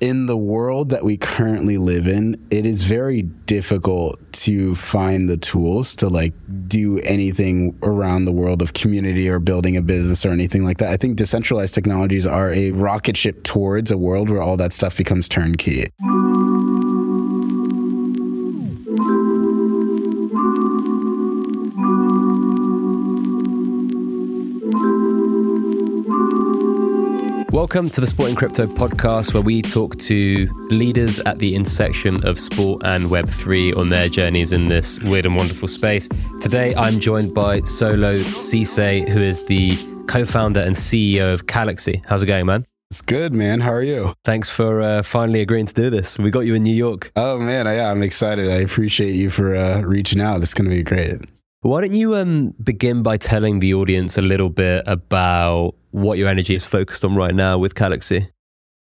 in the world that we currently live in, it is very difficult to find the tools to like do anything around the world of community or building a business or anything like that. I think decentralized technologies are a rocket ship towards a world where all that stuff becomes turnkey. Welcome to the Sporting Crypto podcast, where we talk to leaders at the intersection of sport and Web3 on their journeys in this weird and wonderful space. Today, I'm joined by Solo Ceesay, who is the co founder and CEO of Calaxy. How's it going, man? It's good, man. How are you? Thanks for uh, finally agreeing to do this. We got you in New York. Oh, man. Yeah, I'm excited. I appreciate you for uh, reaching out. It's going to be great. Why don't you um, begin by telling the audience a little bit about what your energy is focused on right now with Calaxy?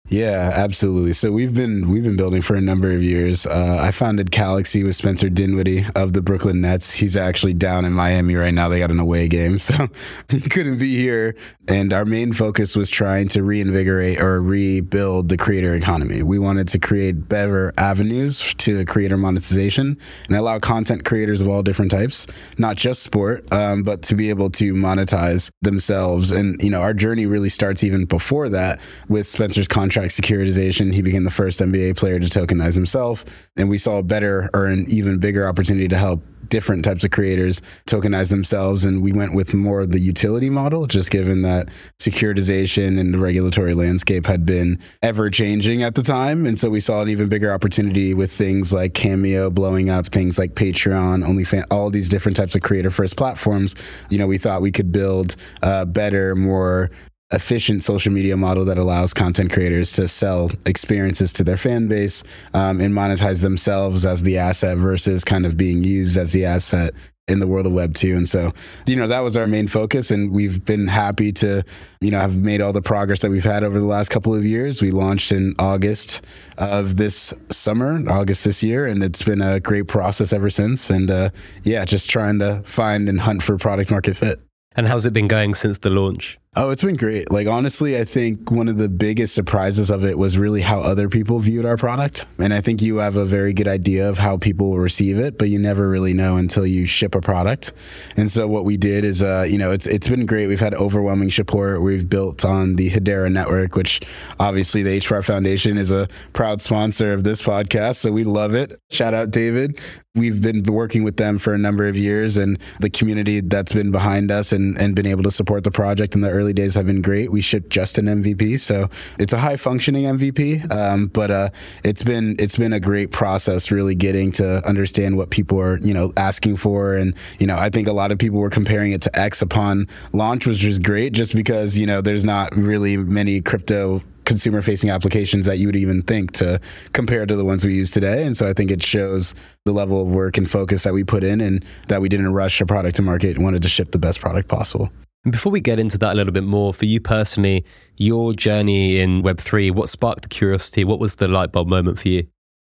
Yeah, absolutely. So we've been we've been building for a number of years. Uh, I founded Calaxy with Spencer Dinwiddie of the Brooklyn Nets. He's actually down in Miami right now. They got an away game, so he couldn't be here. And our main focus was trying to reinvigorate or rebuild the creator economy. We wanted to create better avenues to creator monetization and allow content creators of all different types, not just sport, um, but to be able to monetize themselves. And you know, our journey really starts even before that with Spencer's contract contract securitization, he became the first NBA player to tokenize himself. And we saw a better or an even bigger opportunity to help different types of creators tokenize themselves. And we went with more of the utility model, just given that securitization and the regulatory landscape had been ever changing at the time. And so we saw an even bigger opportunity with things like Cameo blowing up, things like Patreon, OnlyFans, all these different types of creator first platforms. You know, we thought we could build a better, more efficient social media model that allows content creators to sell experiences to their fan base um, and monetize themselves as the asset versus kind of being used as the asset in the world of web 2 and so you know that was our main focus and we've been happy to you know have made all the progress that we've had over the last couple of years. We launched in august of this summer august this year and it's been a great process ever since. And uh, yeah just trying to find and hunt for product market fit. And how's it been going since the launch Oh, it's been great. Like, honestly, I think one of the biggest surprises of it was really how other people viewed our product. And I think you have a very good idea of how people will receive it, but you never really know until you ship a product. And so, what we did is, uh, you know, it's it's been great. We've had overwhelming support. We've built on the Hedera network, which obviously the HBAR Foundation is a proud sponsor of this podcast. So, we love it. Shout out, David. We've been working with them for a number of years, and the community that's been behind us and, and been able to support the project in the early days have been great. We shipped just an MVP, so it's a high functioning MVP. Um, but uh, it's been it's been a great process, really getting to understand what people are you know asking for, and you know I think a lot of people were comparing it to X upon launch, which was great, just because you know there's not really many crypto consumer facing applications that you would even think to compare to the ones we use today. And so I think it shows the level of work and focus that we put in and that we didn't rush a product to market and wanted to ship the best product possible. Before we get into that a little bit more, for you personally, your journey in Web3, what sparked the curiosity? What was the light bulb moment for you?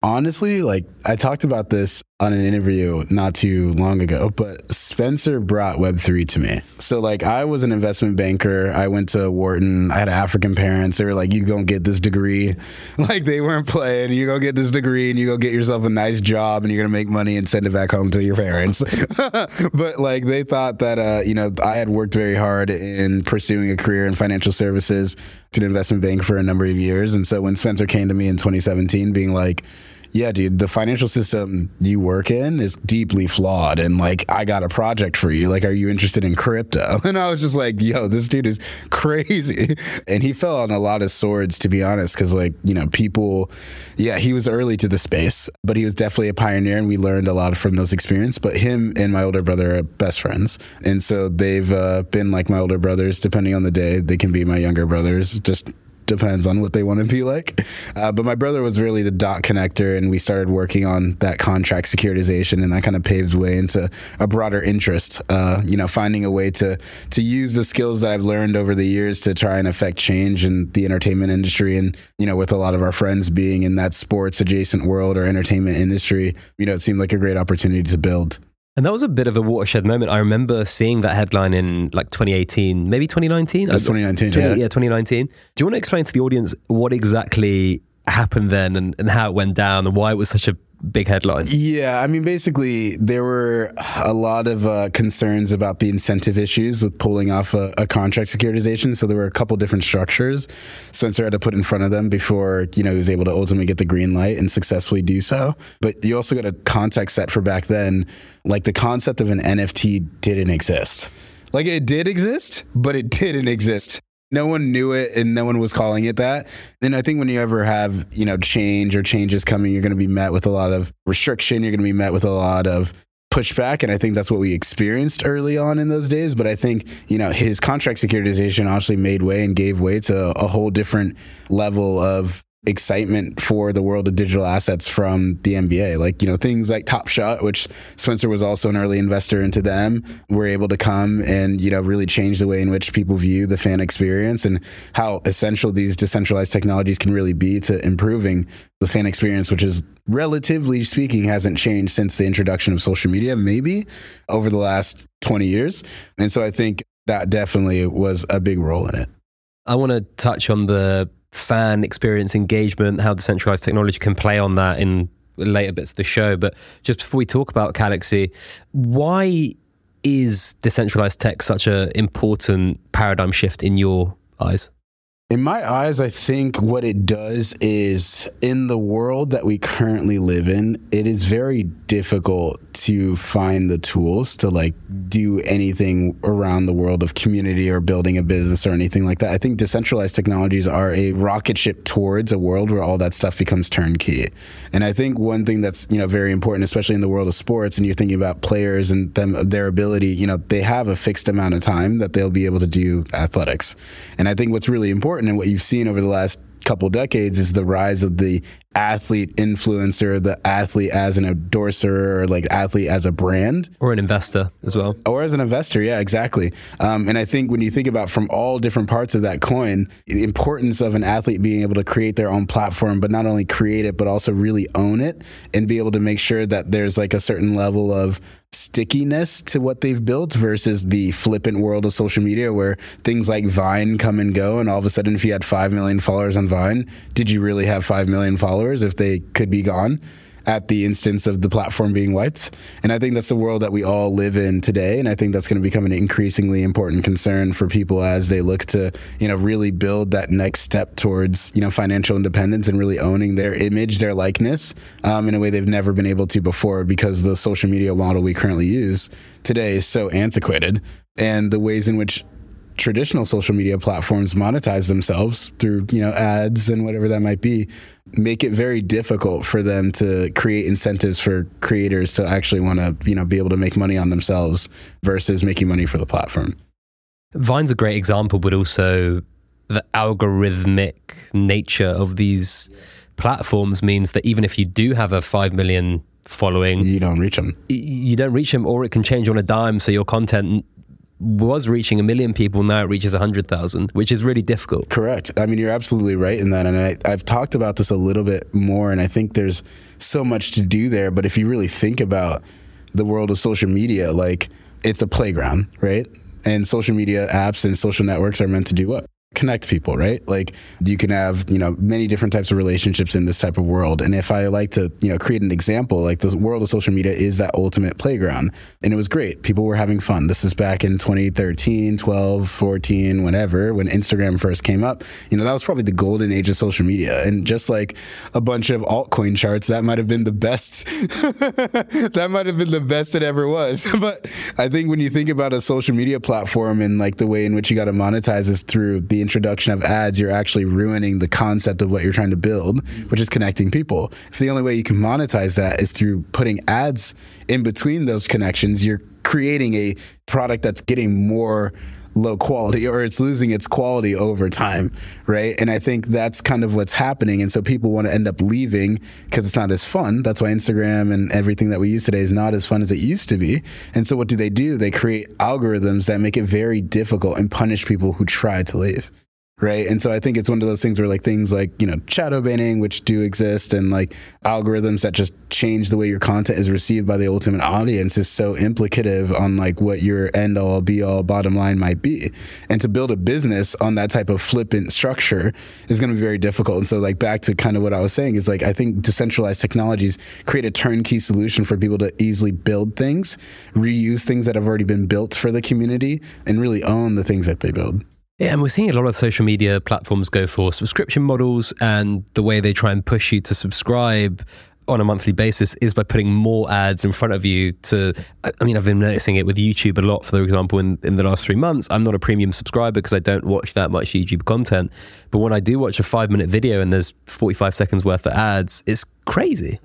Honestly, like I talked about this on an interview not too long ago, but Spencer brought Web3 to me. So, like, I was an investment banker. I went to Wharton. I had African parents. They were like, you go get this degree. Like, they weren't playing. You go get this degree and you go get yourself a nice job and you're going to make money and send it back home to your parents. but, like, they thought that, uh, you know, I had worked very hard in pursuing a career in financial services to an investment bank for a number of years. And so, when Spencer came to me in 2017, being like, yeah, dude, the financial system you work in is deeply flawed. And like, I got a project for you. Like, are you interested in crypto? And I was just like, yo, this dude is crazy. And he fell on a lot of swords, to be honest, because like, you know, people, yeah, he was early to the space, but he was definitely a pioneer and we learned a lot from those experiences. But him and my older brother are best friends. And so they've uh, been like my older brothers, depending on the day. They can be my younger brothers, just depends on what they want to be like. Uh, but my brother was really the dot connector, and we started working on that contract securitization, and that kind of paved way into a broader interest. Uh, you know, finding a way to to use the skills that I've learned over the years to try and affect change in the entertainment industry, and you know, with a lot of our friends being in that sports adjacent world or entertainment industry, you know, it seemed like a great opportunity to build. And that was a bit of a watershed moment. I remember seeing that headline in like 2018, maybe 2019. That's 2019, 20, yeah. Yeah, 2019. Do you want to explain to the audience what exactly happened then and, and how it went down and why it was such a big headline. Yeah, I mean, basically, there were a lot of uh, concerns about the incentive issues with pulling off a, a, contract securitization. So there were a couple different structures Spencer had to put in front of them before you know he was able to ultimately get the green light and successfully do so. But you also got a context set for back then, like the concept of an NFT didn't exist. Like it did exist, but it didn't exist no one knew it and no one was calling it that. And I think when you ever have, you know, change or changes coming, you're going to be met with a lot of restriction. You're going to be met with a lot of pushback. And I think that's what we experienced early on in those days. But I think, you know, his contract securitization actually made way and gave way to a whole different level of excitement for the world of digital assets from the NBA. Like, you know, things like Top Shot, which Spencer was also an early investor into them, were able to come and, you know, really change the way in which people view the fan experience and how essential these decentralized technologies can really be to improving the fan experience, which is relatively speaking hasn't changed since the introduction of social media, maybe over the last 20 years. And so I think that definitely was a big role in it. I want to touch on the fan experience engagement, how decentralized technology can play on that in later bits of the show. But just before we talk about Calaxy, why is decentralized tech such an important paradigm shift in your eyes? In my eyes, I think what it does is in the world that we currently live in, it is very difficult to find the tools to like do anything around the world of community or building a business or anything like that. I think decentralized technologies are a rocket ship towards a world where all that stuff becomes turnkey. And I think one thing that's, you know, very important, especially in the world of sports, and you're thinking about players and them their ability, you know, they have a fixed amount of time that they'll be able to do athletics. And I think what's really important important and what you've seen over the last couple decades is the rise of the athlete influencer, the athlete as an endorser, or like athlete as a brand, or an investor as well, or as an investor. Yeah, exactly. Um, and I think when you think about from all different parts of that coin, the importance of an athlete being able to create their own platform, but not only create it, but also really own it and be able to make sure that there's like a certain level of stickiness to what they've built versus the flippant world of social media where things like Vine come and go. And all of a sudden, if you had 5 million followers on Vine, did you really have 5 million followers if they could be gone? At the instance of the platform being wiped. And I think that's the world that we all live in today. And I think that's going to become an increasingly important concern for people as they look to, you know, really build that next step towards, you know, financial independence and really owning their image, their likeness um, in a way they've never been able to before because the social media model we currently use today is so antiquated. And the ways in which traditional social media platforms monetize themselves through you know ads and whatever that might be make it very difficult for them to create incentives for creators to actually want to you know be able to make money on themselves versus making money for the platform. Vine's a great example but also the algorithmic nature of these platforms means that even if you do have a 5 million following you don't reach them you don't reach them or it can change on a dime so your content was reaching a million people now it reaches 100,000 which is really difficult. Correct. I mean you're absolutely right in that and I, i've talked about this a little bit more and i think there's so much to do there but if you really think about the world of social media like it's a playground right? And social media apps and social networks are meant to do what connect people, right? Like you can have, you know, many different types of relationships in this type of world. And if I like to, you know, create an example, like the world of social media is that ultimate playground. And it was great. People were having fun. This is back in 2013, 12, 14, whenever, when Instagram first came up. You know, that was probably the golden age of social media. And just like a bunch of altcoin charts, that might have been the best. that might have been the best it ever was. but I think when you think about a social media platform and like the way in which you got to monetize is through the introduction of ads, you're actually ruining the concept of what you're trying to build, which is connecting people. If the only way you can monetize that is through putting ads in between those connections, you're creating a product that's getting more low quality or it's losing its quality over time, right? And I think that's kind of what's happening. And so people want to end up leaving because it's not as fun. That's why Instagram and everything that we use today is not as fun as it used to be. And so what do they do? They create algorithms that make it very difficult and punish people who try to leave. Right? And so I think it's one of those things where like things like, you know, shadow banning, which do exist, and like algorithms that just change the way your content is received by the ultimate audience is so implicative on like what your end all be all bottom line might be. And to build a business on that type of flippant structure is going to be very difficult. And so like back to kind of what I was saying is like I think decentralized technologies create a turnkey solution for people to easily build things, reuse things that have already been built for the community and really own the things that they build. Yeah, and we're seeing a lot of social media platforms go for subscription models, and the way they try and push you to subscribe on a monthly basis is by putting more ads in front of you to I mean I've been noticing it with YouTube a lot for example in, in the last three months. I'm not a premium subscriber because I don't watch that much YouTube content but when I do watch a five minute video and there's 45 seconds worth of ads it's crazy.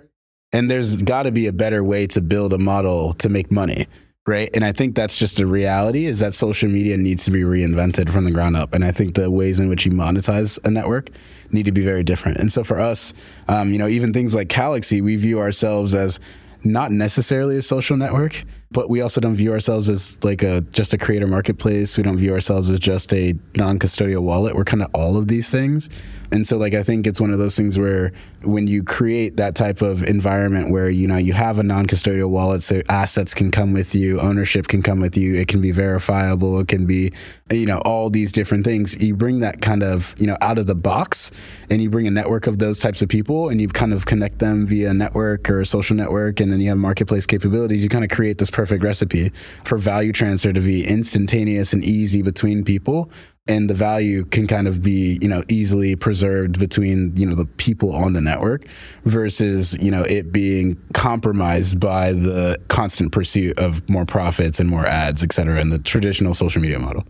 And there's got to be a better way to build a model to make money right? And i think that's just a reality is that social media needs to be reinvented from the ground up. And i think the ways in which you monetize a network need to be very different. And so for us um, you know even things like Calaxy we view ourselves as not necessarily a social network but we also don't view ourselves as like a just a creator marketplace. We don't view ourselves as just a non-custodial wallet. We're kind of all of these things. And so like i think it's one of those things where when you create that type of environment where you know you have a non-custodial wallet so assets can come with you ownership can come with you it can be verifiable it can be you know all these different things you bring that kind of you know out of the box and you bring a network of those types of people and you kind of connect them via network or a social network and then you have marketplace capabilities you kind of create this perfect recipe for value transfer to be instantaneous and easy between people and the value can kind of be you know easily preserved between you know the people on the network versus you know it being compromised by the constant pursuit of more profits and more ads et cetera in the traditional social media model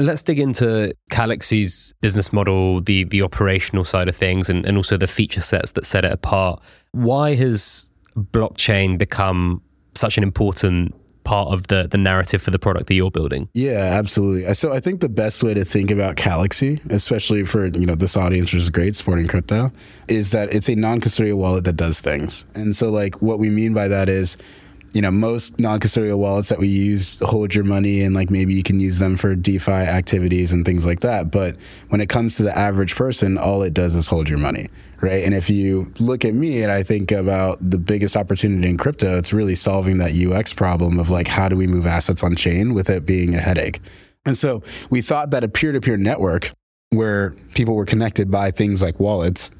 Let's dig into Calaxy's business model, the the operational side of things, and, and also the feature sets that set it apart. Why has blockchain become such an important part of the the narrative for the product that you're building. Yeah, absolutely. So I think the best way to think about Calaxy, especially for you know this audience, which is great, Sporting Crypto, is that it's a non-custodial wallet that does things. And so like what we mean by that is you know, most non-custodial wallets that we use hold your money and like maybe you can use them for DeFi activities and things like that. But when it comes to the average person, all it does is hold your money, right? And if you look at me and I think about the biggest opportunity in crypto, it's really solving that UX problem of like how do we move assets on chain with it being a headache. And so we thought that a peer-to-peer network where people were connected by things like wallets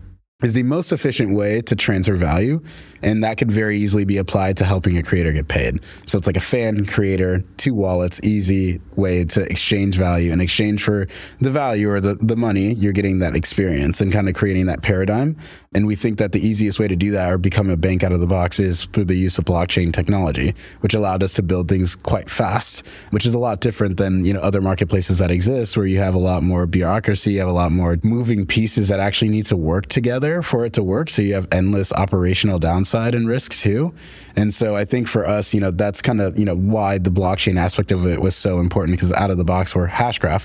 is the most efficient way to transfer value. And that could very easily be applied to helping a creator get paid. So it's like a fan creator, two wallets, easy way to exchange value. In exchange for the value or the, the money, you're getting that experience and kind of creating that paradigm. And we think that the easiest way to do that or become a bank out of the box is through the use of blockchain technology, which allowed us to build things quite fast, which is a lot different than, you know, other marketplaces that exist where you have a lot more bureaucracy, you have a lot more moving pieces that actually need to work together there for it to work. So you have endless operational downside and risk too. And so I think for us, you know, that's kind of, you know, why the blockchain aspect of it was so important because out of the box where Hashgraph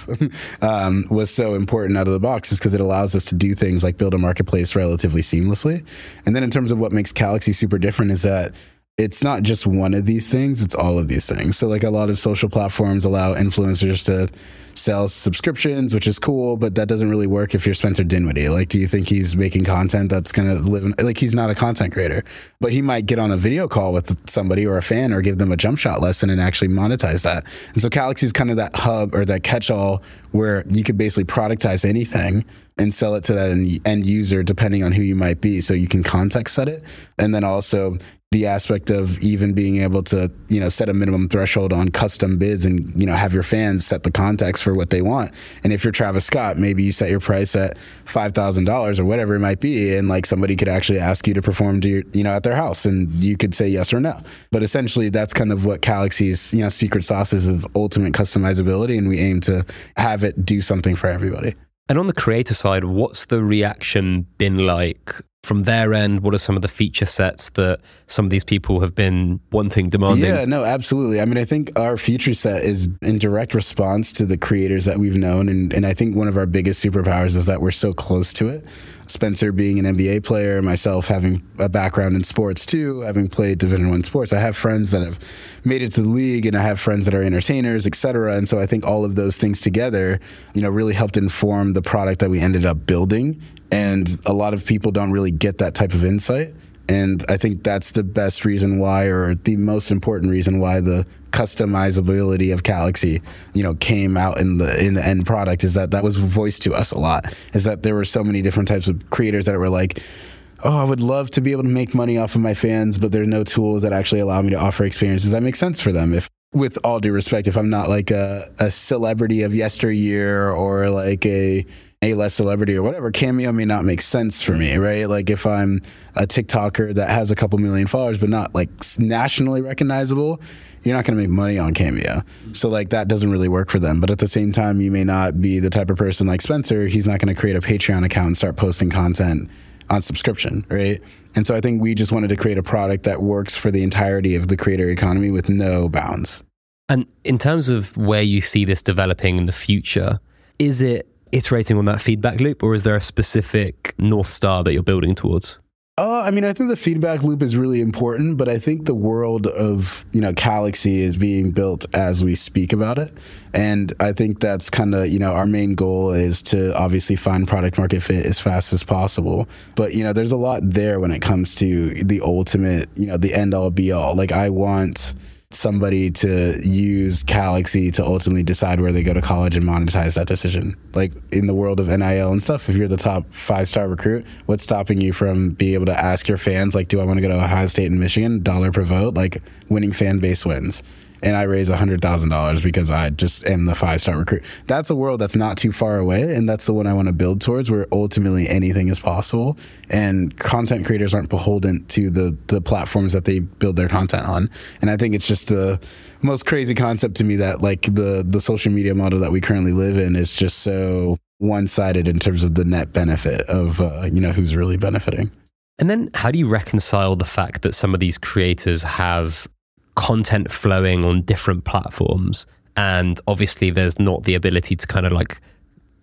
um, was so important out of the box is because it allows us to do things like build a marketplace relatively seamlessly. And then in terms of what makes Calaxy super different is that it's not just one of these things, it's all of these things. So, like a lot of social platforms allow influencers to sell subscriptions, which is cool, but that doesn't really work if you're Spencer Dinwiddie. Like, do you think he's making content that's going to live in, like, he's not a content creator, but he might get on a video call with somebody or a fan or give them a jump shot lesson and actually monetize that. And so, Calaxy is kind of that hub or that catch all where you could basically productize anything and sell it to that end user depending on who you might be so you can context set it and then also the aspect of even being able to you know set a minimum threshold on custom bids and you know have your fans set the context for what they want. And if you're Travis Scott maybe you set your price at $5000 or whatever it might be and like somebody could actually ask you to perform to your, you know at their house and you could say yes or no. But essentially that's kind of what Calaxy's you know secret sauce is is ultimate customizability and we aim to have it do something for everybody. And on the creator side, what's the reaction been like from their end? What are some of the feature sets that some of these people have been wanting, demanding? Yeah, no, absolutely. I mean, I think our feature set is in direct response to the creators that we've known. And, and I think one of our biggest superpowers is that we're so close to it. Spencer being an NBA player, myself having a background in sports too, having played Division One sports. I have friends that have made it to the league, and I have friends that are entertainers, et cetera. And so I think all of those things together, you know, really helped inform the product that we ended up building. And a lot of people don't really get that type of insight. And I think that's the best reason why, or the most important reason why the customizability of Calaxy, you know, came out in the in the end product is that that was voiced to us a lot. Is that there were so many different types of creators that were like, oh, I would love to be able to make money off of my fans, but there are no tools that actually allow me to offer experiences that make sense for them. If with all due respect, if I'm not like a, a celebrity of yesteryear or like a a less celebrity or whatever, Cameo may not make sense for me, right? Like if I'm a TikToker that has a couple million followers but not like nationally recognizable, you're not going to make money on Cameo. So like that doesn't really work for them. But at the same time, you may not be the type of person like Spencer. He's not going to create a Patreon account and start posting content on subscription, right? And so I think we just wanted to create a product that works for the entirety of the creator economy with no bounds. And in terms of where you see this developing in the future, is it iterating on that feedback loop, or is there a specific North Star that you're building towards? Uh, I mean, I think the feedback loop is really important, but I think the world of you know Calaxy is being built as we speak about it, and I think that's kind of you know our main goal is to obviously find product market fit as fast as possible. But you know, there's a lot there when it comes to the ultimate, you know, the end all be all. Like I want somebody to use Calaxy to ultimately decide where they go to college and monetize that decision. Like in the world of NIL and stuff, if you're the top five star recruit, what's stopping you from being able to ask your fans, like, do I want to go to Ohio State and Michigan? Dollar per vote, like winning fan base wins and I raise $100,000 because I just am the five star recruit. That's a world that's not too far away. And that's the one I want to build towards where ultimately anything is possible. And content creators aren't beholden to the, the platforms that they build their content on. And I think it's just the most crazy concept to me that like the, the social media model that we currently live in is just so one sided in terms of the net benefit of, uh, you know, who's really benefiting. And then how do you reconcile the fact that some of these creators have content flowing on different platforms. And obviously, there's not the ability to kind of like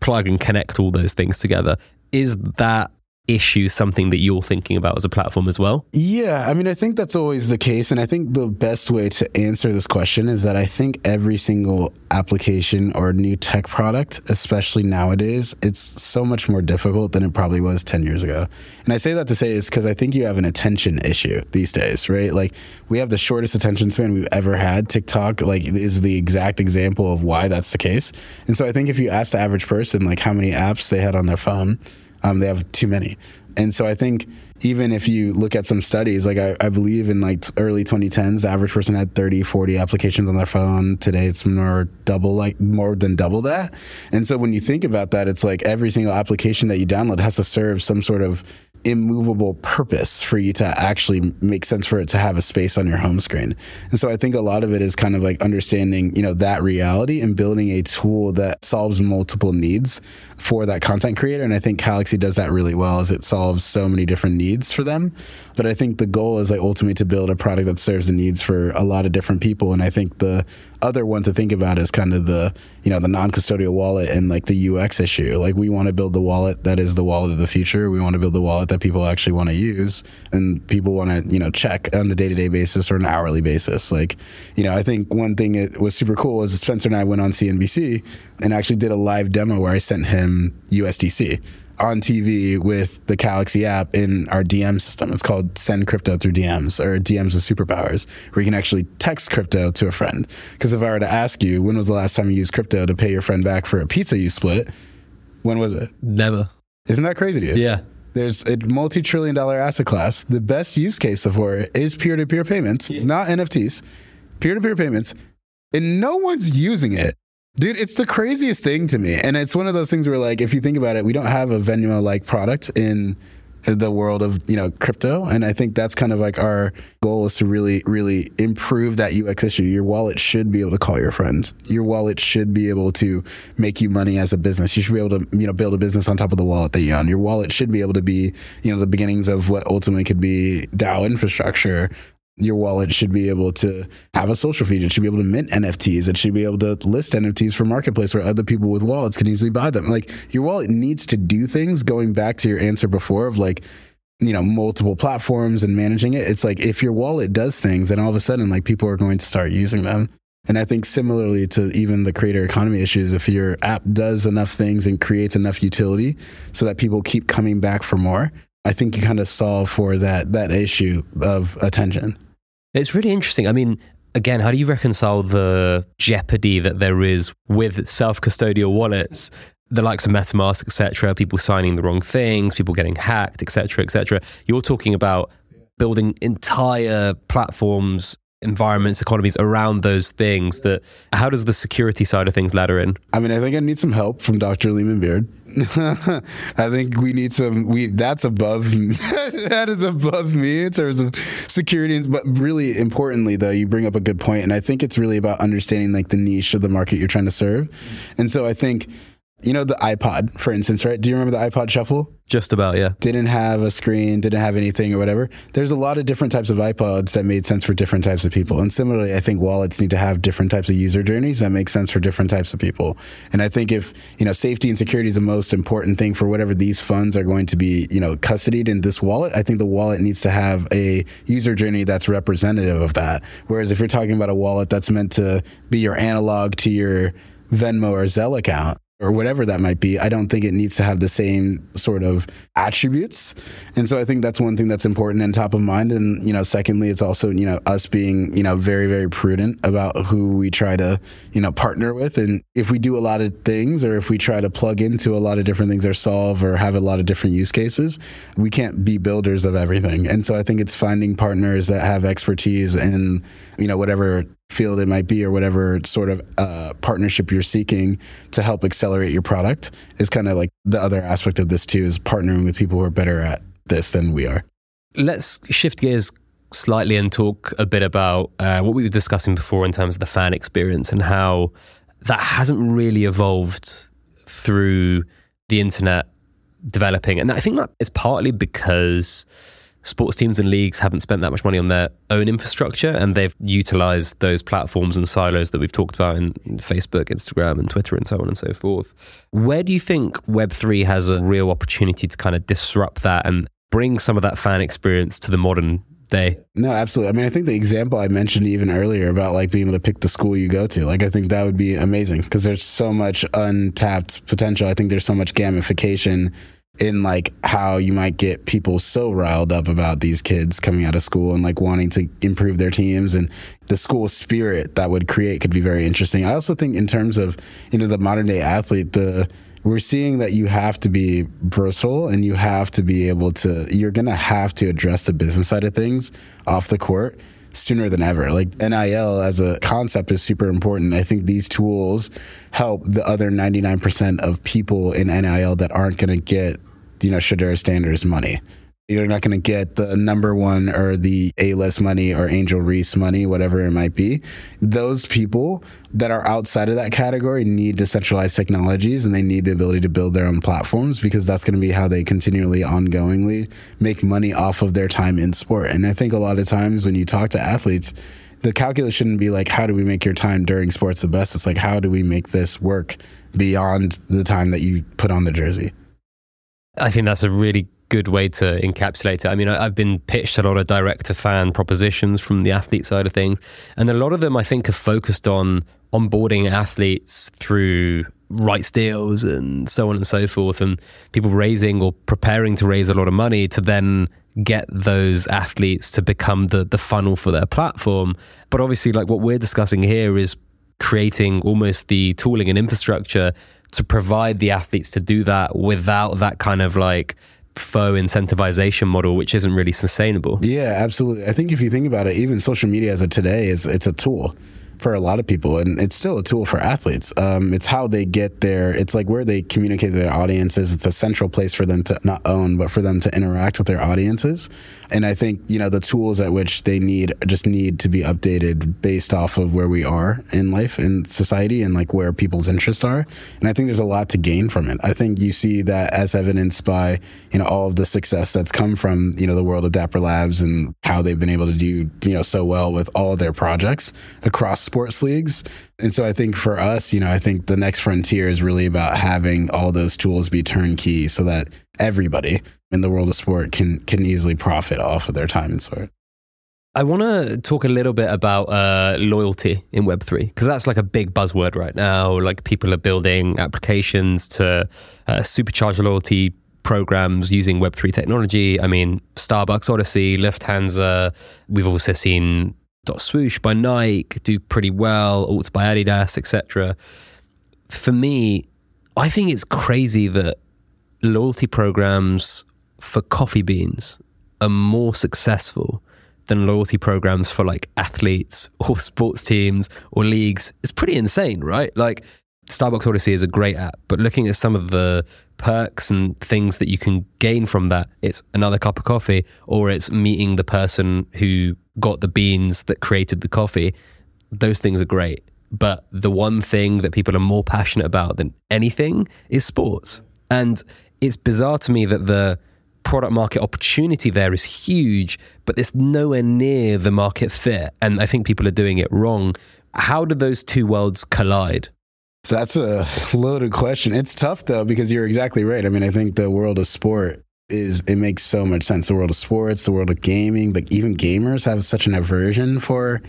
plug and connect all those things together. Is that issue something that you're thinking about as a platform as well? Yeah, I mean, I think that's always the case. And I think the best way to answer this question is that I think every single application or new tech product, especially nowadays, it's so much more difficult than it probably was 10 years ago. And I say that to say is because I think you have an attention issue these days, right? Like we have the shortest attention span we've ever had. TikTok, like, is the exact example of why that's the case. And so I think if you ask the average person, like, how many apps they had on their phone, um, they have too many. And so I think even if you look at some studies, like I, I, believe in like early 2010s, the average person had 30, 40 applications on their phone. Today it's more double, like more than double that. And so when you think about that, it's like every single application that you download has to serve some sort of immovable purpose for you to actually make sense for it to have a space on your home screen. And so I think a lot of it is kind of like understanding, you know, that reality and building a tool that solves multiple needs for that content creator. And I think Calaxy does that really well as it solves so many different needs for them. But I think the goal is like ultimately to build a product that serves the needs for a lot of different people. And I think the other one to think about is kind of the you know the non-custodial wallet and like the UX issue. Like we want to build the wallet that is the wallet of the future. We want to build the wallet that people actually want to use and people want to you know check on a day-to-day basis or an hourly basis. Like you know I think one thing that was super cool was Spencer and I went on CNBC and actually did a live demo where I sent him USDC on TV with the Calaxy app in our DM system. It's called Send Crypto Through DMs or DMs with Superpowers, where you can actually text crypto to a friend. Because if I were to ask you, when was the last time you used crypto to pay your friend back for a pizza you split? When was it? Never. Isn't that crazy to you? Yeah. There's a multi trillion dollar asset class. The best use case for it is peer to peer payments, yeah. not NFTs, peer to peer payments. And no one's using it. Dude, it's the craziest thing to me. And it's one of those things where, like, if you think about it, we don't have a Venmo like product in the world of you know crypto. And i think that's kind of like our goal is to really really improve that ux issue. Your wallet should be able to call your friends. Your wallet should be able to make you money as a business. You should be able to you know build a business on top of the wallet that you own. Your wallet should be able to be you know the beginnings of what ultimately could be dao infrastructure your wallet should be able to have a social feed. It should be able to mint NFTs. It should be able to list NFTs for marketplace where other people with wallets can easily buy them. Like your wallet needs to do things. Going back to your answer before of like, you know, multiple platforms and managing it. It's like if your wallet does things, then all of a sudden, like people are going to start using them. And I think similarly to even the creator economy issues, if your app does enough things and creates enough utility so that people keep coming back for more, I think you kind of solve for that that issue of attention. It's really interesting. I mean, again, how do you reconcile the jeopardy that there is with self-custodial wallets, the likes of MetaMask, etc., people signing the wrong things, people getting hacked, etc., etc. You're talking about building entire platforms environments, economies around those things that how does the security side of things ladder in? I mean, I think I need some help from Dr. Leemon Baird. I think we need some we that's above that is above me in terms of security but really importantly though you bring up a good point and I think it's really about understanding like the niche of the market you're trying to serve. And so I think you know the iPod, for instance, right? Do you remember the iPod Shuffle? Just about, yeah. Didn't have a screen, didn't have anything or whatever. There's a lot of different types of iPods that made sense for different types of people. And similarly, I think wallets need to have different types of user journeys that make sense for different types of people. And I think if, you know, safety and security is the most important thing for whatever these funds are going to be, you know, custodied in this wallet, I think the wallet needs to have a user journey that's representative of that. Whereas if you're talking about a wallet that's meant to be your analog to your Venmo or Zelle account, or whatever that might be, I don't think it needs to have the same sort of attributes. And so I think that's one thing that's important and top of mind. And, you know, secondly, it's also, you know, us being, you know, very, very prudent about who we try to, you know, partner with. And if we do a lot of things or if we try to plug into a lot of different things or solve or have a lot of different use cases, we can't be builders of everything. And so I think it's finding partners that have expertise in, you know, whatever field it might be or whatever sort of uh, partnership you're seeking to help accelerate your product is kind of like the other aspect of this too is partnering with people who are better at this than we are. Let's shift gears slightly and talk a bit about uh, what we were discussing before in terms of the fan experience and how that hasn't really evolved through the internet developing. And i think that is partly because sports teams and leagues haven't spent that much money on their own infrastructure and they've utilized those platforms and silos that we've talked about in Facebook, Instagram, and Twitter, and so on and so forth. Where do you think Web3 has a real opportunity to kind of disrupt that and bring some of that fan experience to the modern day? No, absolutely. I mean, I think the example I mentioned even earlier about like being able to pick the school you go to, like, I think that would be amazing because there's so much untapped potential. I think there's so much gamification in like how you might get people so riled up about these kids coming out of school and like wanting to improve their teams and the school spirit that would create could be very interesting. I also think in terms of you know the modern day athlete the we're seeing that you have to be versatile and you have to be able to you're going to have to address the business side of things off the court sooner than ever. Like NIL as a concept is super important. I think these tools help the other 99% of people in NIL that aren't going to get you know, Shedeur Sanders money. You're not going to get the number one or the A list money or Angel Reese money, whatever it might be. Those people that are outside of that category need decentralized technologies and they need the ability to build their own platforms because that's going to be how they continually, ongoingly make money off of their time in sport. And I think a lot of times when you talk to athletes, the calculus shouldn't be like, how do we make your time during sports the best? It's like, how do we make this work beyond the time that you put on the jersey? I think that's a really good way to encapsulate it. I mean, I've been pitched a lot of direct to fan propositions from the athlete side of things, and a lot of them I think are focused on onboarding athletes through rights deals and so on and so forth, and people raising or preparing to raise a lot of money to then get those athletes to become the the funnel for their platform. But obviously, like what we're discussing here is creating almost the tooling and infrastructure to provide the athletes to do that without that kind of like faux incentivization model, which isn't really sustainable. Yeah, absolutely. I think if you think about it, even social media as of today is it's a tool. for a lot of people, and it's still a tool for athletes. Um, it's how they get there. It's like where they communicate to their audiences. It's a central place for them to not own, but for them to interact with their audiences. And I think you know the tools at which they need just need to be updated based off of where we are in life and society, and like where people's interests are. And I think there's a lot to gain from it. I think you see that as evidenced by you know all of the success that's come from you know the world of Dapper Labs and how they've been able to do you know so well with all of their projects across sports leagues. And so I think for us, you know, I think the next frontier is really about having all those tools be turnkey so that everybody in the world of sport can can easily profit off of their time in sport. I want to talk a little bit about uh, loyalty in Web3 because that's like a big buzzword right now. Like people are building applications to uh, supercharge loyalty programs using Web3 technology. I mean, Starbucks Odyssey, Lufthansa. We've also seen Dot Swoosh by Nike do pretty well, Alts by Adidas, etc. For me, I think it's crazy that loyalty programs for coffee beans are more successful than loyalty programs for like athletes or sports teams or leagues. It's pretty insane, right? Like Starbucks Odyssey is a great app, but looking at some of the perks and things that you can gain from that, it's another cup of coffee or it's meeting the person who got the beans that created the coffee. Those things are great. But the one thing that people are more passionate about than anything is sports. And it's bizarre to me that the product market opportunity there is huge, but it's nowhere near the market fit. And I think people are doing it wrong. How do those two worlds collide? That's a loaded question. It's tough though because you're exactly right. I mean, I think the world of sport is it makes so much sense. The world of sports, the world of gaming, but even gamers have such an aversion for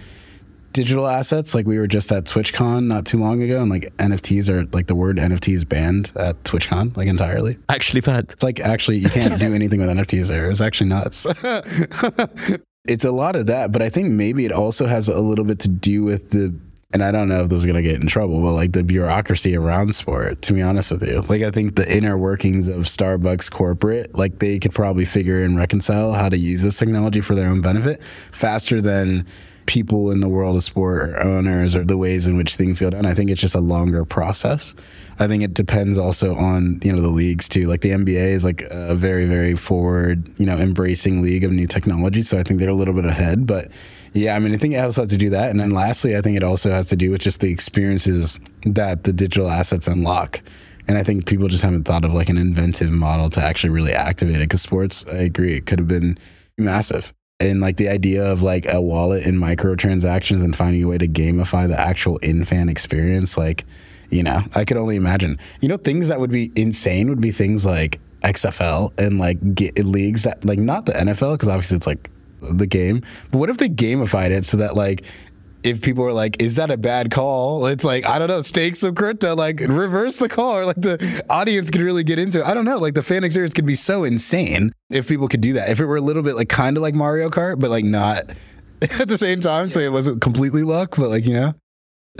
digital assets. Like we were just at TwitchCon not too long ago, and like NFTs are like the word NFT is banned at TwitchCon, like entirely. Actually banned. Like actually, you can't do anything with NFTs there. It's actually nuts. it's a lot of that, but I think maybe it also has a little bit to do with the and I don't know if this is gonna get in trouble, but like the bureaucracy around sport, to be honest with you. Like I think the inner workings of Starbucks corporate, like they could probably figure and reconcile how to use this technology for their own benefit faster than people in the world of sport or owners or the ways in which things go down. I think it's just a longer process. I think it depends also on, you know, the leagues too. Like the NBA is like a very, very forward, you know, embracing league of new technology. So I think they're a little bit ahead. But yeah, I mean, I think it also has to do that. And then lastly, I think it also has to do with just the experiences that the digital assets unlock. And I think people just haven't thought of like an inventive model to actually really activate it. Because sports, I agree, it could have been massive. And like the idea of like a wallet and microtransactions and finding a way to gamify the actual in fan experience, like, you know, I could only imagine. You know, things that would be insane would be things like XFL and like get leagues that like not the NFL because obviously it's like the game. But what if they gamified it so that like if people are like, is that a bad call? It's like, I don't know, stakes some crypto, like reverse the call, or like the audience could really get into it. I don't know, like the fan experience could be so insane if people could do that. If it were a little bit like kind of like Mario Kart, but like not at the same time, so it wasn't completely luck, but like, you know?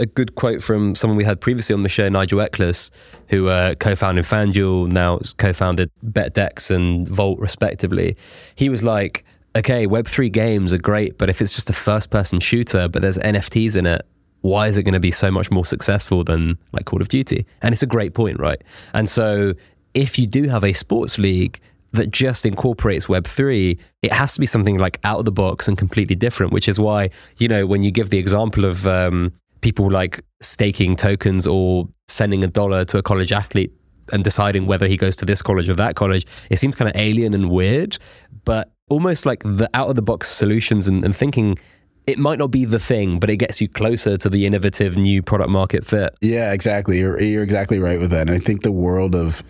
A good quote from someone we had previously on the show, Nigel Eccles, who uh, co-founded FanDuel, now co-founded BetDex and Vault, respectively. He was like, okay, Web3 games are great, but if it's just a first person shooter, but there's NFTs in it, why is it going to be so much more successful than like Call of Duty? And it's a great point, right? And so if you do have a sports league that just incorporates Web3, it has to be something like out of the box and completely different, which is why, you know, when you give the example of um, people like staking tokens or sending a dollar to a college athlete and deciding whether he goes to this college or that college, it seems kind of alien and weird. But almost like the out of the box solutions and, and thinking it might not be the thing, but it gets you closer to the innovative new product market fit. Yeah, exactly. You're, you're exactly right with that. And I think the world of,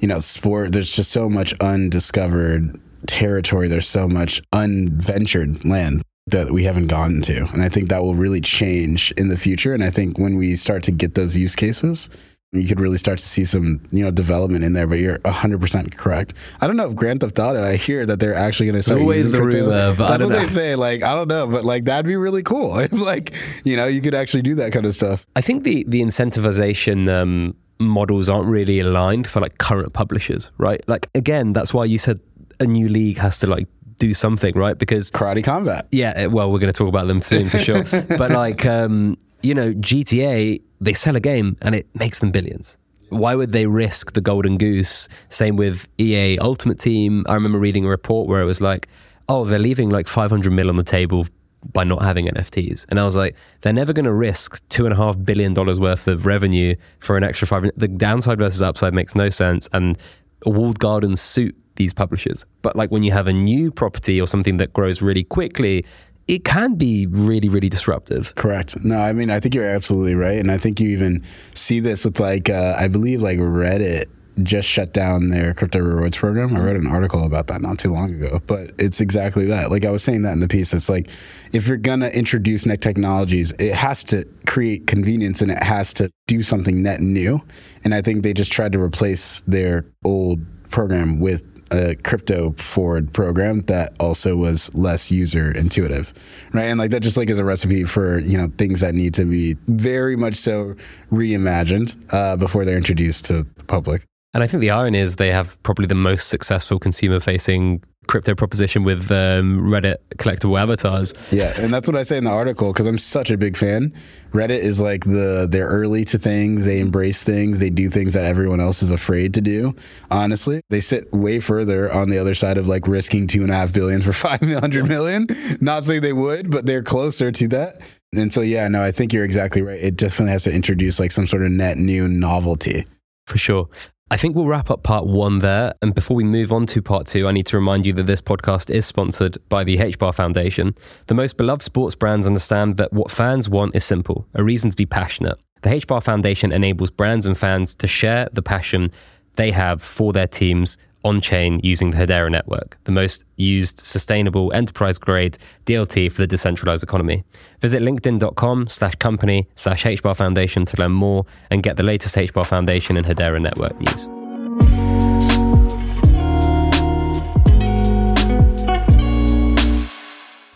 you know, sport, there's just so much undiscovered territory. There's so much unventured land that we haven't gotten to. And I think that will really change in the future. And I think when we start to get those use cases, you could really start to see some you know development in there but you're 100% correct. I don't know if grand theft auto i hear that they're actually going to start always the rumor that's what know. they say like i don't know but like that'd be really cool. If like you know you could actually do that kind of stuff. I think the the incentivization um, models aren't really aligned for like current publishers right? Like again that's why you said a new league has to like do something right? Because karate combat. Yeah well we're going to talk about them soon for sure. But like um you know, GTA, they sell a game and it makes them billions. Why would they risk the golden goose? Same with EA Ultimate Team. I remember reading a report where it was like, oh, they're leaving like 500 mil on the table by not having NFTs. And I was like, they're never going to risk two and a half billion dollars worth of revenue for an extra five. The downside versus upside makes no sense. And walled gardens suit these publishers. But like when you have a new property or something that grows really quickly, it can be really, really disruptive. Correct. No, I mean, I think you're absolutely right. And I think you even see this with like, uh, I believe like Reddit just shut down their crypto rewards program. I read an article about that not too long ago, but it's exactly that. Like I was saying that in the piece, it's like if you're going to introduce net technologies, it has to create convenience and it has to do something net new. And I think they just tried to replace their old program with a crypto forward program that also was less user intuitive right? And like that just like is a recipe for you know things that need to be very much so reimagined uh, before they're introduced to the public and I think the irony is they have probably the most successful consumer facing crypto proposition with um, Reddit collectible avatars. Yeah, and that's what I say in the article because I'm such a big fan. Reddit is like the they're early to things. They embrace things. They do things that everyone else is afraid to do. Honestly, they sit way further on the other side of like risking two and a half billion for five hundred million. Not saying they would, but they're closer to that. And so, yeah, no, I think you're exactly right. It definitely has to introduce like some sort of net new novelty. For sure. I think we'll wrap up part one there. And before we move on to part two, I need to remind you that this podcast is sponsored by the HBAR Foundation. The most beloved sports brands understand that what fans want is simple a reason to be passionate. The HBAR Foundation enables brands and fans to share the passion they have for their teams on chain using the Hedera network, the most used sustainable enterprise grade DLT for the decentralized economy. Visit linkedin.com slash company slash HBAR Foundation to learn more and get the latest HBAR Foundation and Hedera network news.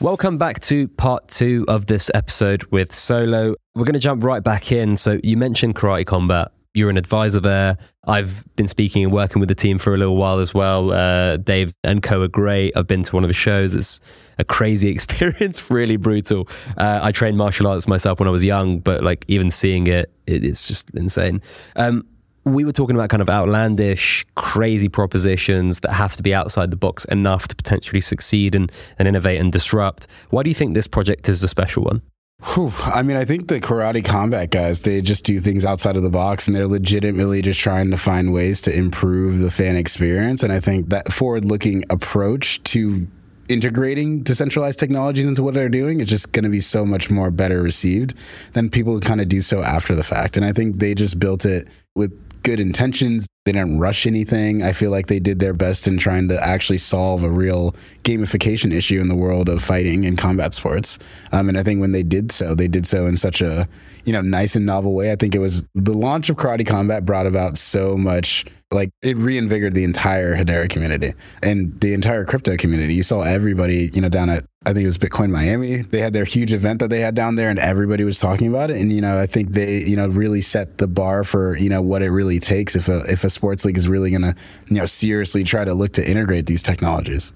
Welcome back to part two of this episode with Solo. We're going to jump right back in. So, you mentioned karate combat you're an advisor there. I've been speaking and working with the team for a little while as well. Uh, Dave and Co are great. I've been to one of the shows. It's a crazy experience, really brutal. Uh, I trained martial arts myself when I was young, but like even seeing it, it it's just insane. Um, we were talking about kind of outlandish, crazy propositions that have to be outside the box enough to potentially succeed and, and innovate and disrupt. Why do you think this project is a special one? Whew. I mean, I think the karate combat guys, they just do things outside of the box and they're legitimately just trying to find ways to improve the fan experience. And I think that forward looking approach to integrating decentralized technologies into what they're doing is just going to be so much more better received than people kind of do so after the fact. And I think they just built it with good intentions. They didn't rush anything. I feel like they did their best in trying to actually solve a real gamification issue in the world of fighting and combat sports. Um, and I think when they did so, they did so in such a you know nice and novel way. I think it was the launch of Karate Combat brought about so much like it reinvigorated the entire Hedera community and the entire crypto community. You saw everybody, you know, down at I think it was Bitcoin Miami. They had their huge event that they had down there and everybody was talking about it. And, you know, I think they, you know, really set the bar for, you know, what it really takes if a if a sports league is really gonna, you know, seriously try to look to integrate these technologies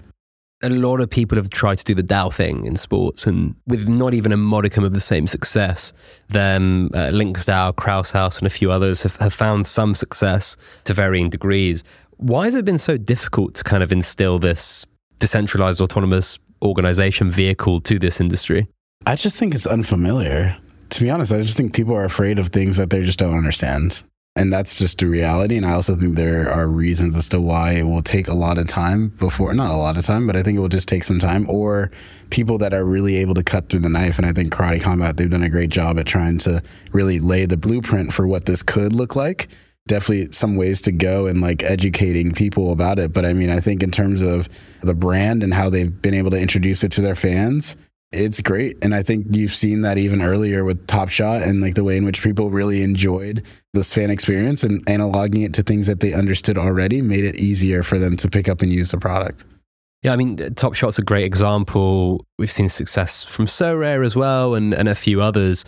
a lot of people have tried to do the DAO thing in sports, and with not even a modicum of the same success. Them, uh, Links DAO, Krause House, and a few others have, have found some success to varying degrees. Why has it been so difficult to kind of instill this decentralized autonomous organization vehicle to this industry? I just think it's unfamiliar. To be honest, I just think people are afraid of things that they just don't understand and that's just the reality. And I also think there are reasons as to why it will take a lot of time before, not a lot of time, but I think it will just take some time, or people that are really able to cut through the knife. And I think Karate Combat, they've done a great job at trying to really lay the blueprint for what this could look like. Definitely some ways to go and like educating people about it. But I mean, I think in terms of the brand and how they've been able to introduce it to their fans, it's great. And I think you've seen that even earlier with Top Shot and like the way in which people really enjoyed this fan experience and analoging it to things that they understood already made it easier for them to pick up and use the product. Yeah, I mean, Top Shot's a great example. We've seen success from Sorare as well and, and a few others.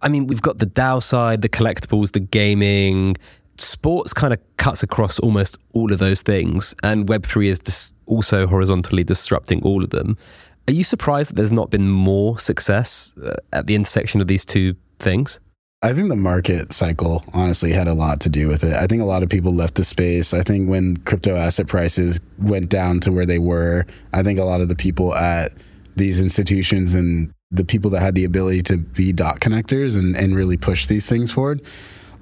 I mean, we've got the DAO side, the collectibles, the gaming. Sports kind of cuts across almost all of those things, and Web3 is just also horizontally disrupting all of them. Are you surprised that there's not been more success uh, at the intersection of these two things? I think the market cycle honestly had a lot to do with it. I think a lot of people left the space. I think when crypto asset prices went down to where they were, I think a lot of the people at these institutions and the people that had the ability to be dot connectors and, and really push these things forward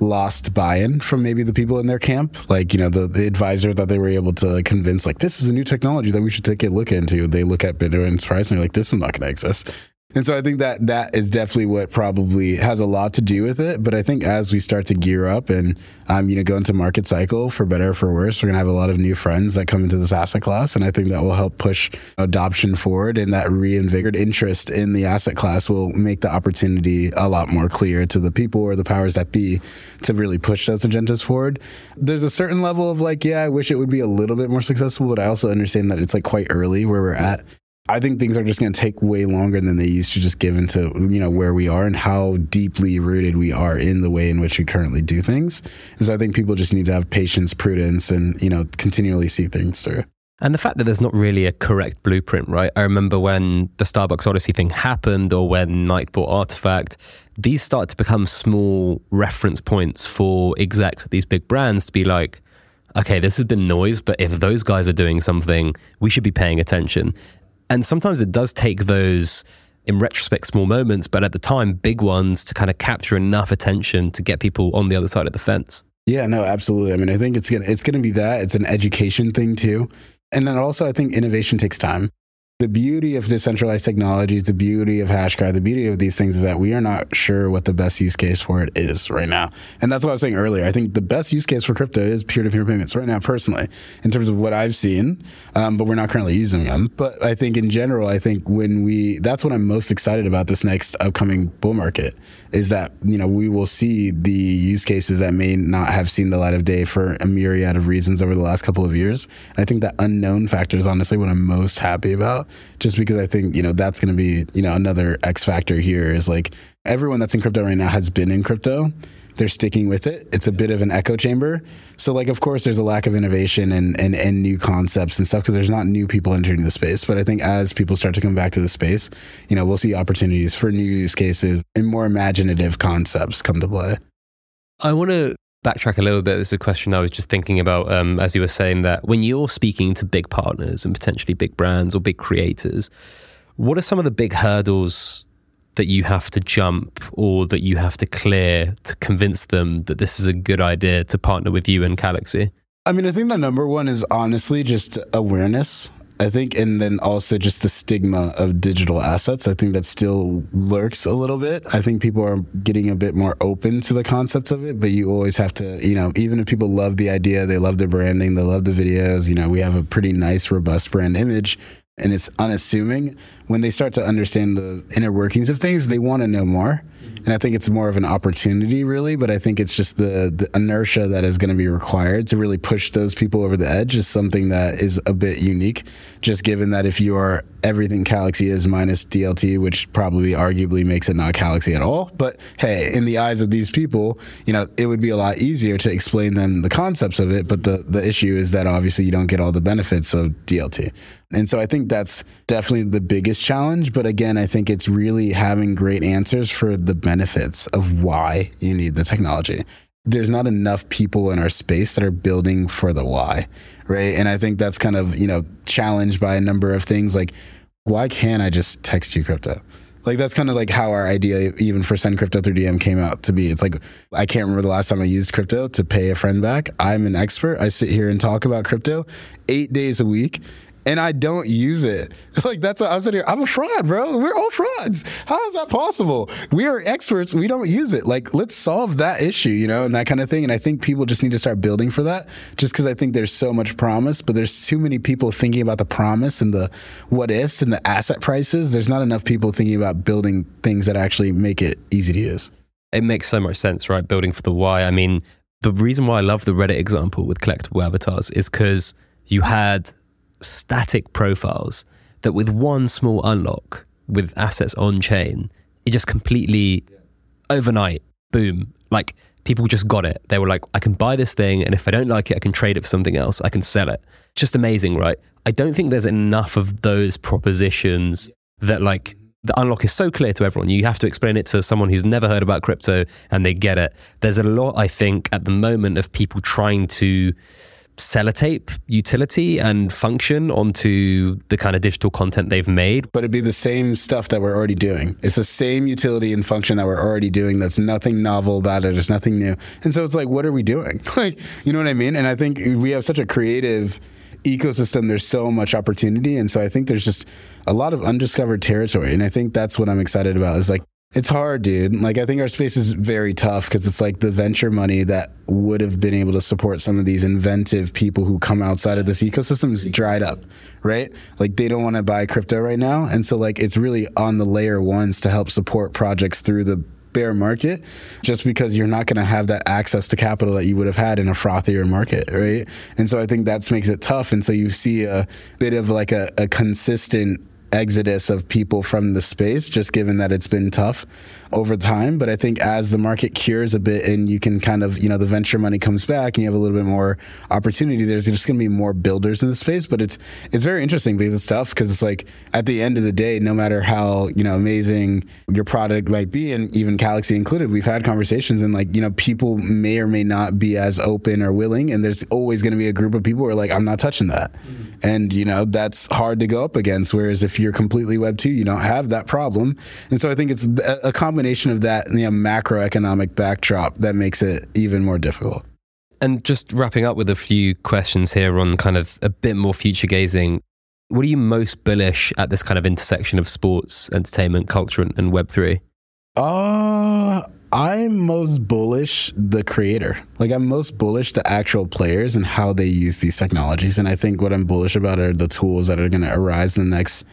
lost buy-in from maybe the people in their camp like you know the, the advisor that they were able to convince like this is a new technology that we should take a look into. They look at bitcoin's price and they're like this is not going to exist and so I think that that is definitely what probably has a lot to do with it. But I think as we start to gear up and um, you know go into market cycle for better or for worse, we're gonna have a lot of new friends that come into this asset class, and I think that will help push adoption forward. And that reinvigorated interest in the asset class will make the opportunity a lot more clear to the people or the powers that be to really push those agendas forward. There's a certain level of like, yeah, I wish it would be a little bit more successful, but I also understand that it's like quite early where we're at. I think things are just going to take way longer than they used to, just given to you know where we are and how deeply rooted we are in the way in which we currently do things. And so I think people just need to have patience, prudence, and you know continually see things through. And the fact that there's not really a correct blueprint, right? I remember when the Starbucks Odyssey thing happened or when Nike bought RTFKT, these start to become small reference points for execs these big brands to be like, okay, this has been noise, but if those guys are doing something, we should be paying attention. And sometimes it does take those, in retrospect, small moments, but at the time, big ones to kind of capture enough attention to get people on the other side of the fence. Yeah, no, absolutely. I mean, I think it's gonna it's gonna be that. It's an education thing too, and then also I think innovation takes time the beauty of decentralized technologies, the beauty of Hashgraph, the beauty of these things is that we are not sure what the best use case for it is right now. And that's what I was saying earlier. I think the best use case for crypto is peer to peer payments right now, personally, in terms of what I've seen. Um, but we're not currently using them. But I think in general, I think when we, that's what I'm most excited about this next upcoming bull market is that, you know, we will see the use cases that may not have seen the light of day for a myriad of reasons over the last couple of years. And I think that unknown factor is honestly what I'm most happy about just because I think, you know, that's going to be, you know, another X factor here is like everyone that's in crypto right now has been in crypto. They're sticking with it. It's a bit of an echo chamber. So, like, of course, there's a lack of innovation and, and, and new concepts and stuff because there's not new people entering the space. But I think as people start to come back to the space, you know, we'll see opportunities for new use cases and more imaginative concepts come to play. I want to backtrack a little bit, this is a question I was just thinking about um, as you were saying that when you're speaking to big partners and potentially big brands or big creators, what are some of the big hurdles that you have to jump or that you have to clear to convince them that this is a good idea to partner with you and Calaxy? I mean, I think the number one is honestly just awareness. I think, and then also just the stigma of digital assets. I think that still lurks a little bit. I think people are getting a bit more open to the concepts of it, but you always have to, you know, even if people love the idea, they love the branding, they love the videos, you know, we have a pretty nice, robust brand image and it's unassuming. When they start to understand the inner workings of things, they want to know more. And I think it's more of an opportunity, really. But I think it's just the, the inertia that is going to be required to really push those people over the edge is something that is a bit unique. Just given that if you are everything Calaxy is minus DLT, which probably arguably makes it not Calaxy at all. But hey, in the eyes of these people, you know, it would be a lot easier to explain them the concepts of it. But the, the issue is that obviously you don't get all the benefits of DLT. And so I think that's definitely the biggest challenge. But again, I think it's really having great answers for the benefits of why you need the technology there's not enough people in our space that are building for the why, right? And I think that's kind of, you know, challenged by a number of things like why can't I just text you crypto? Like that's kind of like how our idea, even for send crypto through DM, came out to be. It's like I can't remember the last time I used crypto to pay a friend back. I'm an expert. I sit here and talk about crypto eight days a week, and I don't use it. Like that's what I was sitting here. I'm a fraud, bro. We're all frauds. How is that possible? We are experts. We don't use it. Like let's solve that issue, you know, and that kind of thing. And I think people just need to start building for that. Just because I think there's so much promise, but there's too many people thinking about the promise and the what ifs and the asset prices. There's not enough people thinking about building things that actually make it easy to use. It makes so much sense, right? Building for the why. I mean, the reason why I love the Reddit example with collectible avatars is because you had static profiles that with one small unlock with assets on chain, it just completely overnight, boom, like people just got it. They were like, I can buy this thing, and if I don't like it, I can trade it for something else. I can sell it. Just amazing, right? I don't think there's enough of those propositions that like the unlock is so clear to everyone. You have to explain it to someone who's never heard about crypto and they get it. There's a lot, I think, at the moment of people trying to sellotape utility and function onto the kind of digital content they've made. But it'd be the same stuff that we're already doing. It's the same utility and function that we're already doing. That's nothing novel about it. There's nothing new. And so it's like, what are we doing? like, you know what I mean? And I think we have such a creative ecosystem. There's so much opportunity. And so I think there's just a lot of undiscovered territory. And I think that's what I'm excited about is like, it's hard, dude. Like, I think our space is very tough because it's like the venture money that would have been able to support some of these inventive people who come outside of this ecosystem is dried up, right? Like, they don't want to buy crypto right now. And so, like, it's really on the layer ones to help support projects through the bear market just because you're not going to have that access to capital that you would have had in a frothier market, right? And so I think that makes it tough. And so you see a bit of like a, a consistent exodus of people from the space, just given that it's been tough over time. But I think as the market cures a bit and you can kind of, you know, the venture money comes back and you have a little bit more opportunity, there's just going to be more builders in the space. But it's it's very interesting because it's tough because it's like at the end of the day, no matter how you know amazing your product might be, and even Calaxy included, we've had conversations and like you know people may or may not be as open or willing, and there's always going to be a group of people who are like, I'm not touching that, mm-hmm. and you know that's hard to go up against. Whereas if you're completely Web two, you don't have that problem, and so I think it's a combination combination of that and the macroeconomic backdrop that makes it even more difficult. And just wrapping up with a few questions here on kind of a bit more future gazing. What are you most bullish at this kind of intersection of sports, entertainment, culture, and, and Web3? Uh, I'm most bullish the creator. Like I'm most bullish the actual players and how they use these technologies. And I think what I'm bullish about are the tools that are going to arise in the next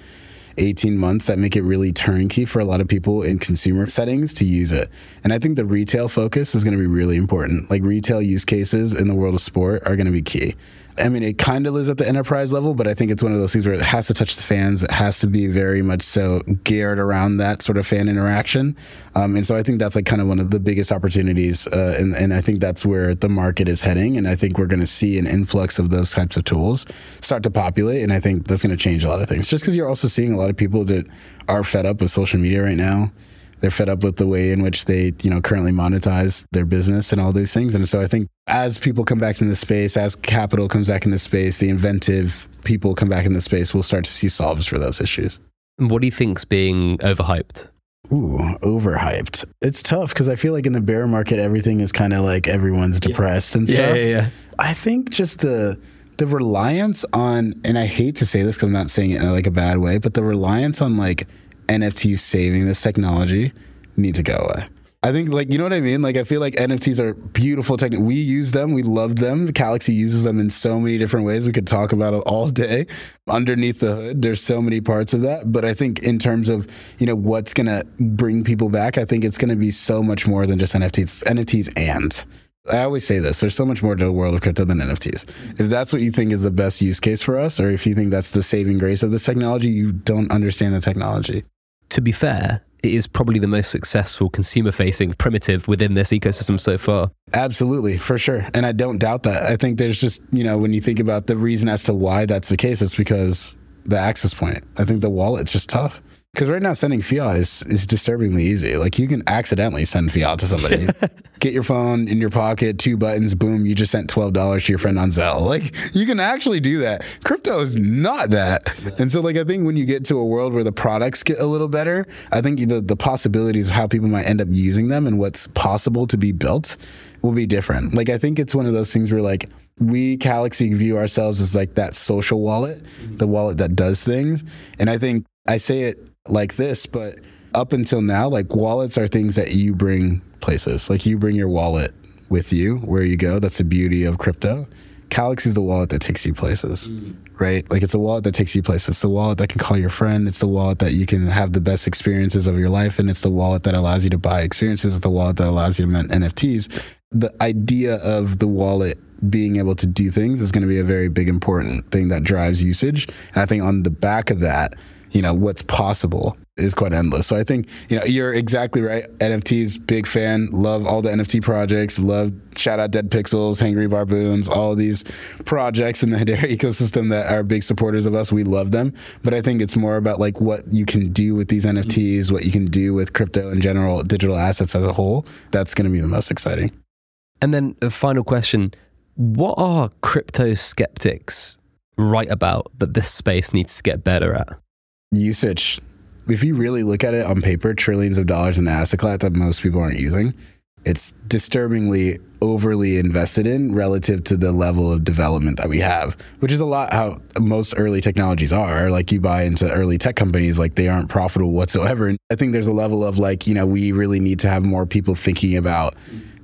18 months that make it really turnkey for a lot of people in consumer settings to use it. And I think the retail focus is going to be really important. Like retail use cases in the world of sport are going to be key. I mean, it kind of lives at the enterprise level, but I think it's one of those things where it has to touch the fans. It has to be very much so geared around that sort of fan interaction. Um, and so I think that's like kind of one of the biggest opportunities. Uh, and, and I think that's where the market is heading. And I think we're going to see an influx of those types of tools start to populate. And I think that's going to change a lot of things just because you're also seeing a lot of people that are fed up with social media right now they're fed up with the way in which they, you know, currently monetize their business and all these things. And so I think as people come back into space, as capital comes back into space, the inventive people come back into the space, we'll start to see solves for those issues. What do you think's being overhyped? Ooh, overhyped. It's tough because I feel like in the bear market, everything is kind of like everyone's depressed yeah. and stuff. Yeah, yeah, yeah. I think just the the reliance on, and I hate to say this because I'm not saying it in like a bad way, but the reliance on like NFTs saving this technology need to go away. I think, like, you know what I mean? Like, I feel like NFTs are beautiful technique. We use them. We love them. Calaxy uses them in so many different ways. We could talk about it all day. Underneath the hood, there's so many parts of that. But I think in terms of, you know, what's going to bring people back, I think it's going to be so much more than just NFTs. It's NFTs and I always say this there's so much more to the world of crypto than NFTs. If that's what you think is the best use case for us, or if you think that's the saving grace of this technology, you don't understand the technology to be fair, it is probably the most successful consumer facing primitive within this ecosystem so far. Absolutely, for sure. And I don't doubt that. I think there's just, you know, when you think about the reason as to why that's the case, it's because the access point. I think the wallet's just tough. Because right now, sending fiat is, is disturbingly easy. Like you can accidentally send fiat to somebody. Get your phone in your pocket, two buttons, boom, you just sent $12 to your friend on Zelle. Like you can actually do that. Crypto is not that. And so, like, I think when you get to a world where the products get a little better, I think the, the possibilities of how people might end up using them and what's possible to be built will be different. Like, I think it's one of those things where, like, we Calaxy view ourselves as like that social wallet, the wallet that does things. And I think I say it like this, but up until now, like wallets are things that you bring places. Like you bring your wallet with you where you go. That's the beauty of crypto. Calaxy is the wallet that takes you places, mm. right? Like it's a wallet that takes you places. It's the wallet that can call your friend. It's the wallet that you can have the best experiences of your life. And it's the wallet that allows you to buy experiences. It's the wallet that allows you to mint NFTs. The idea of the wallet being able to do things is going to be a very big important thing that drives usage. And I think on the back of that, you know, what's possible is quite endless. So I think, you know, you're exactly right. NFTs, big fan, love all the NFT projects, love shout out Dead Pixels, Hangry Barboons, all these projects in the Hedera ecosystem that are big supporters of us. We love them. But I think it's more about like what you can do with these NFTs, mm-hmm. what you can do with crypto in general, digital assets as a whole. That's going to be the most exciting. And then a final question. What are crypto skeptics right about that this space needs to get better at? Usage. If you really look at it on paper, trillions of dollars in asset class that most people aren't using, it's disturbingly overly invested in relative to the level of development that we have, which is a lot how most early technologies are. Like you buy into early tech companies, like they aren't profitable whatsoever. And I think there's a level of like, you know, we really need to have more people thinking about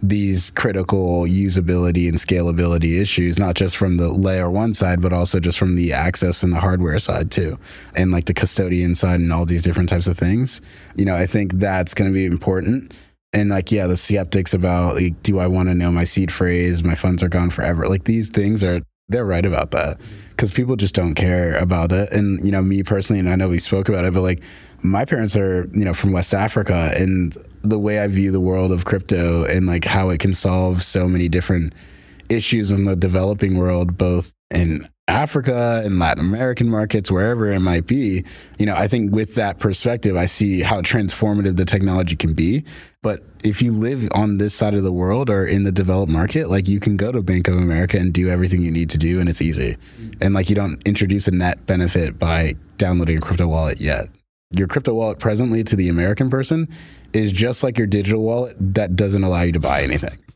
these critical usability and scalability issues, not just from the layer one side, but also just from the access and the hardware side too, and like the custodian side and all these different types of things. You know, I think that's going to be important. And like, yeah, the skeptics about like, do I want to know my seed phrase? My funds are gone forever. Like these things are, they're right about that because people just don't care about it. And, you know, me personally, and I know we spoke about it, but like my parents are, you know, from West Africa and the way I view the world of crypto and like how it can solve so many different issues in the developing world, both in Africa and Latin American markets, wherever it might be, you know, I think with that perspective, I see how transformative the technology can be. But if you live on this side of the world or in the developed market, like you can go to Bank of America and do everything you need to do, and it's easy. And like you don't introduce a net benefit by downloading a crypto wallet yet. Your crypto wallet presently to the American person is just like your digital wallet that doesn't allow you to buy anything.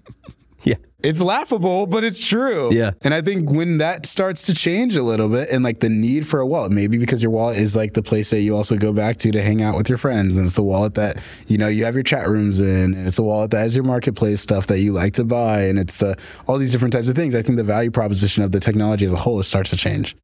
Yeah. It's laughable, but it's true. Yeah. And I think when that starts to change a little bit and like the need for a wallet, maybe because your wallet is like the place that you also go back to to hang out with your friends. And it's the wallet that, you know, you have your chat rooms in. And it's the wallet that has your marketplace stuff that you like to buy. And it's the, all these different types of things. I think the value proposition of the technology as a whole starts to change.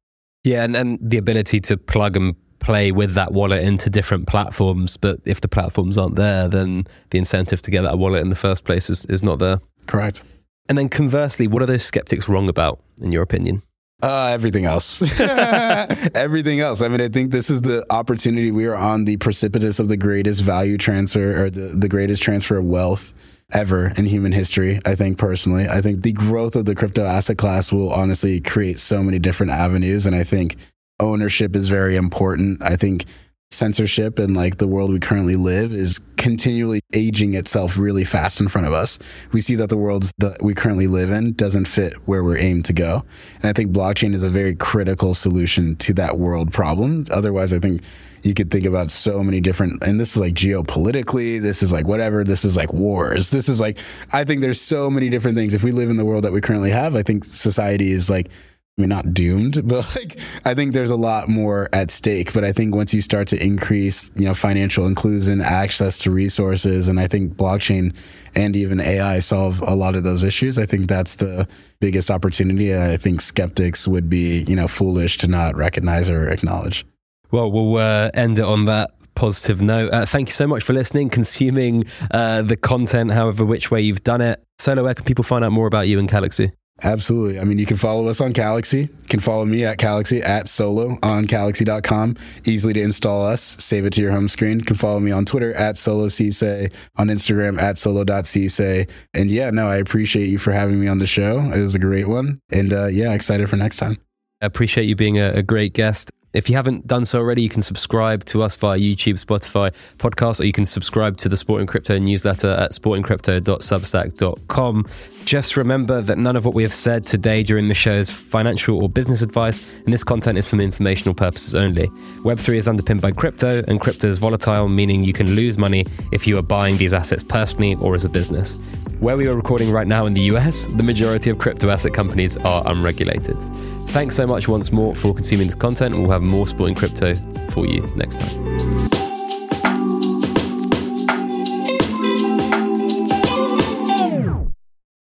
Yeah. And, and the ability to plug and play with that wallet into different platforms. But if the platforms aren't there, then the incentive to get that wallet in the first place is, is not there. Correct. And then conversely, what are those skeptics wrong about, in your opinion? Uh, everything else. everything else. I mean, I think this is the opportunity. We are on the precipice of the greatest value transfer or the, the greatest transfer of wealth ever in human history. I think personally, I think the growth of the crypto asset class will honestly create so many different avenues. And I think ownership is very important. I think censorship and like the world we currently live is continually aging itself really fast in front of us. We see that the world that we currently live in doesn't fit where we're aimed to go. And I think blockchain is a very critical solution to that world problem. Otherwise, I think you could think about so many different and this is like geopolitically this is like whatever this is like wars this is like i think there's so many different things if we live in the world that we currently have i think society is like I mean, not doomed, but like I think there's a lot more at stake. But I think once you start to increase, you know, financial inclusion, access to resources, and I think blockchain and even AI solve a lot of those issues. I think that's the biggest opportunity. I think skeptics would be, you know, foolish to not recognize or acknowledge. Well, we'll uh, end it on that positive note. Uh, thank you so much for listening, consuming uh, the content, however which way you've done it. Solo, where can people find out more about you and Calaxy? Absolutely. I mean, you can follow us on Calaxy. You can follow me at Calaxy at solo on calaxy.com. Easily to install us, save it to your home screen. You can follow me on Twitter at solo Ceesay, on Instagram at solo.ceesay. And yeah, no, I appreciate you for having me on the show. It was a great one. And uh, yeah, excited for next time. I appreciate you being a, a great guest. If you haven't done so already, you can subscribe to us via YouTube, Spotify, podcast, or you can subscribe to the Sporting Crypto newsletter at sportingcrypto.substack.com. Just remember that none of what we have said today during the show is financial or business advice, and this content is for informational purposes only. Web3 is underpinned by crypto, and crypto is volatile, meaning you can lose money if you are buying these assets personally or as a business. Where we are recording right now in the US, the majority of crypto asset companies are unregulated. Thanks so much once more for consuming this content. We'll have more sporting crypto for you next time.